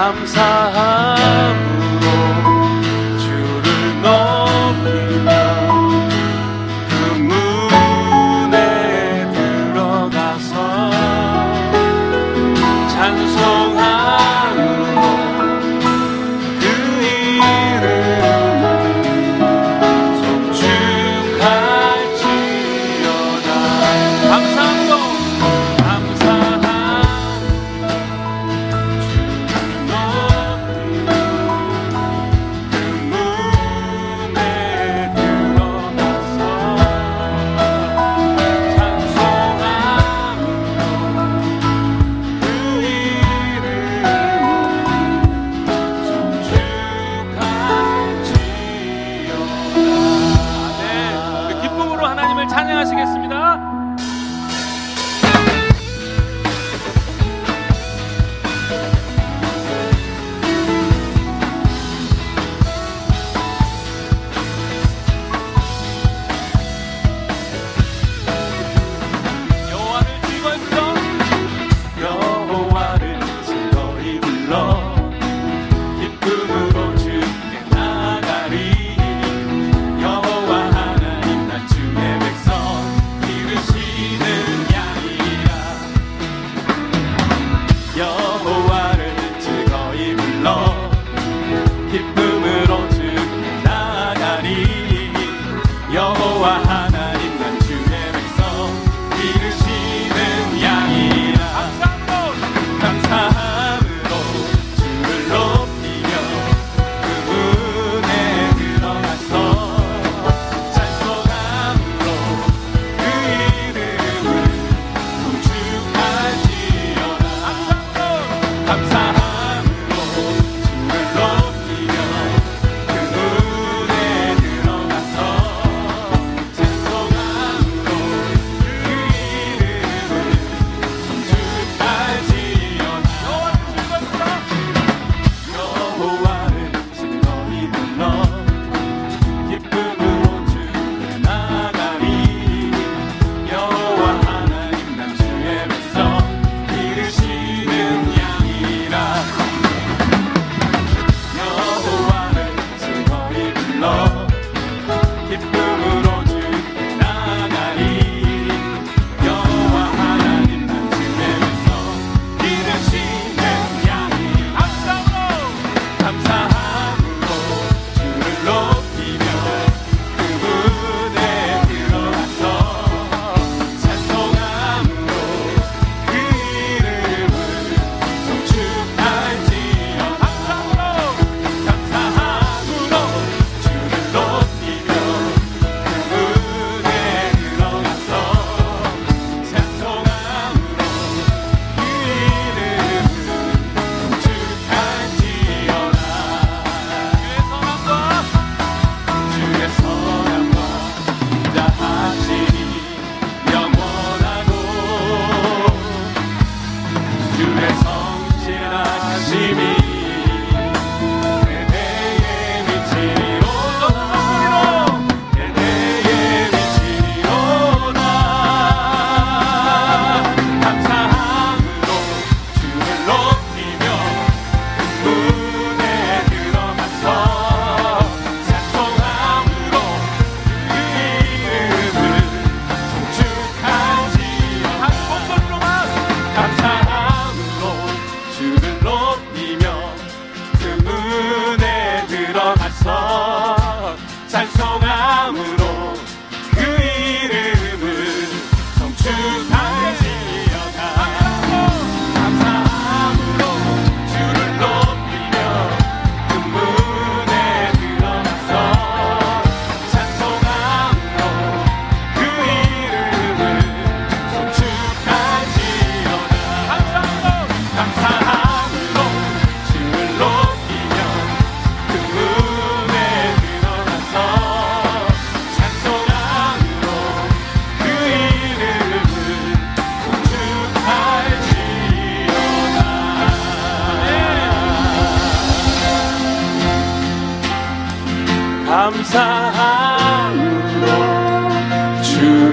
들어가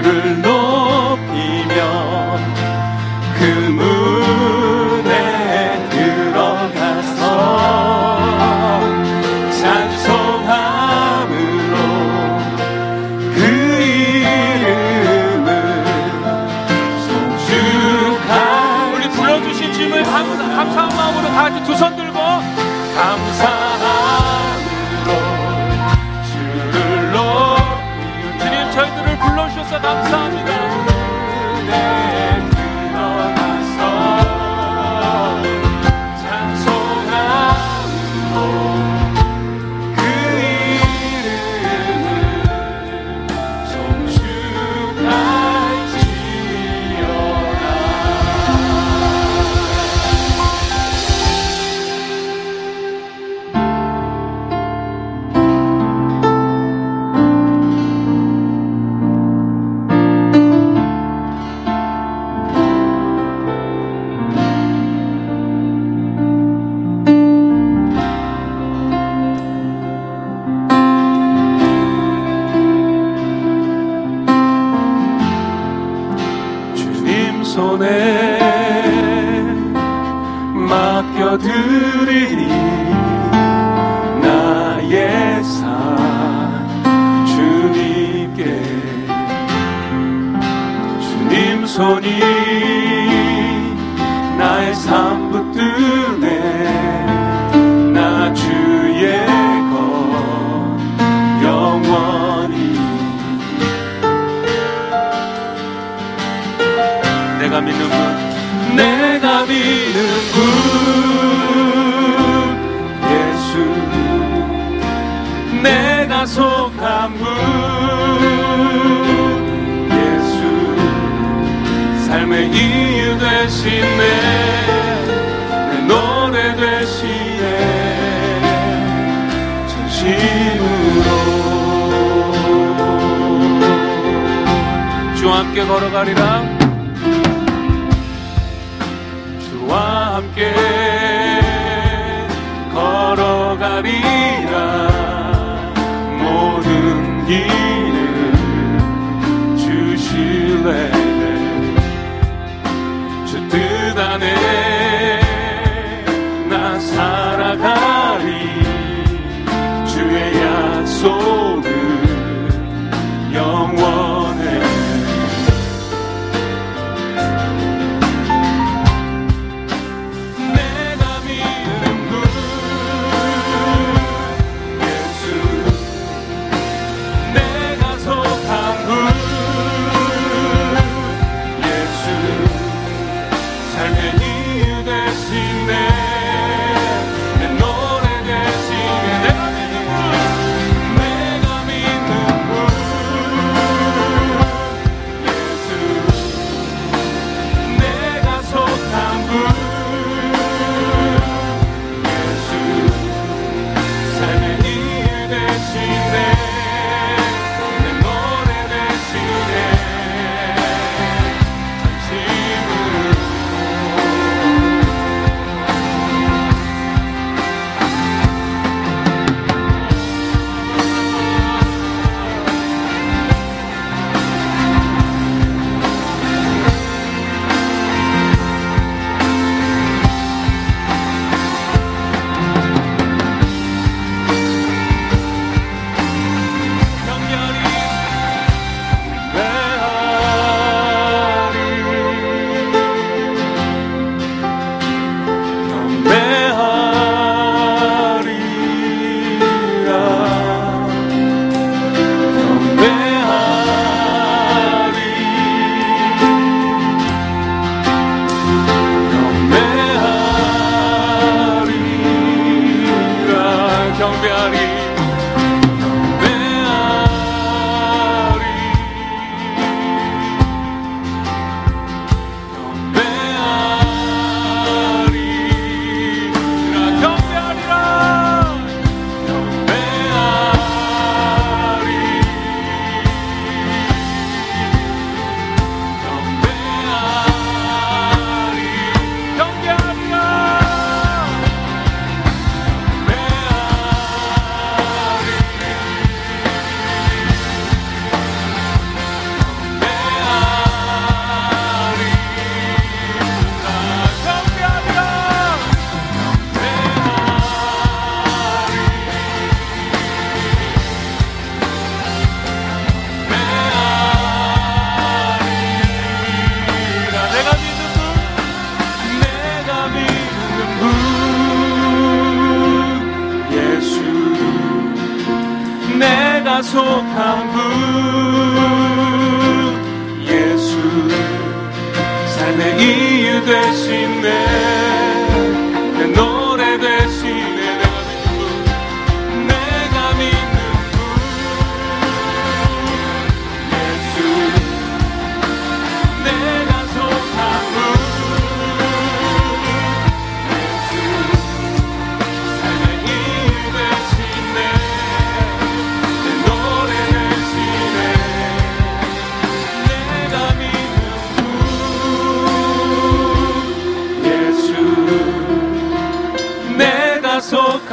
서 중심으로. 주와 함께 걸어가리라. 주와 함께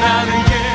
나는 예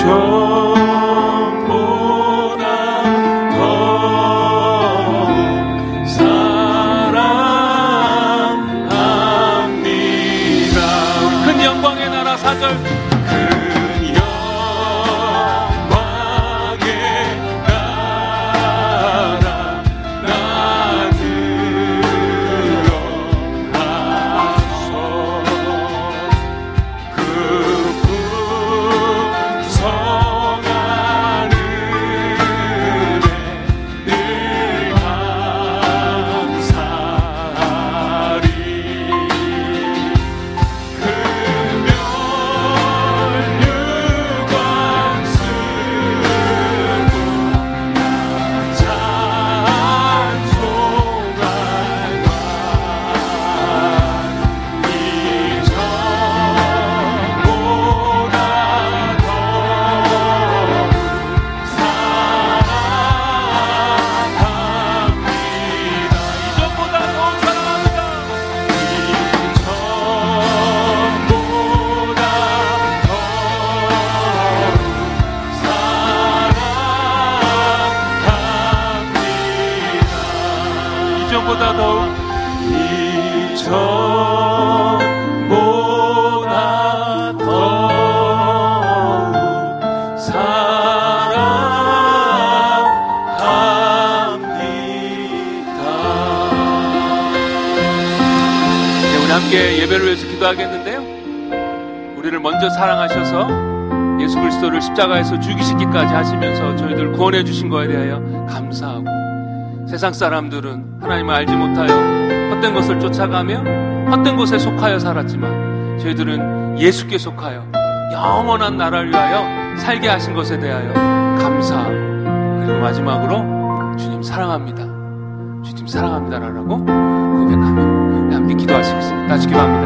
저 우리 함께 예배를 위해서 기도하겠는데요. 우리를 먼저 사랑하셔서 예수 그리스도를 십자가에서 죽이시기까지 하시면서 저희들 구원해 주신 거에 대하여 감사하고 세상 사람들은 하나님을 알지 못하여 헛된 것을 쫓아가며 헛된 곳에 속하여 살았지만 저희들은 예수께 속하여 영원한 나라를 위하여 살게 하신 것에 대하여 감사하고 그리고 마지막으로 주님 사랑합니다. 주님 사랑합니다라고 고백하며 함께 기도하시겠습니다. 다시 기도합니다.